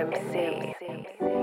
MC.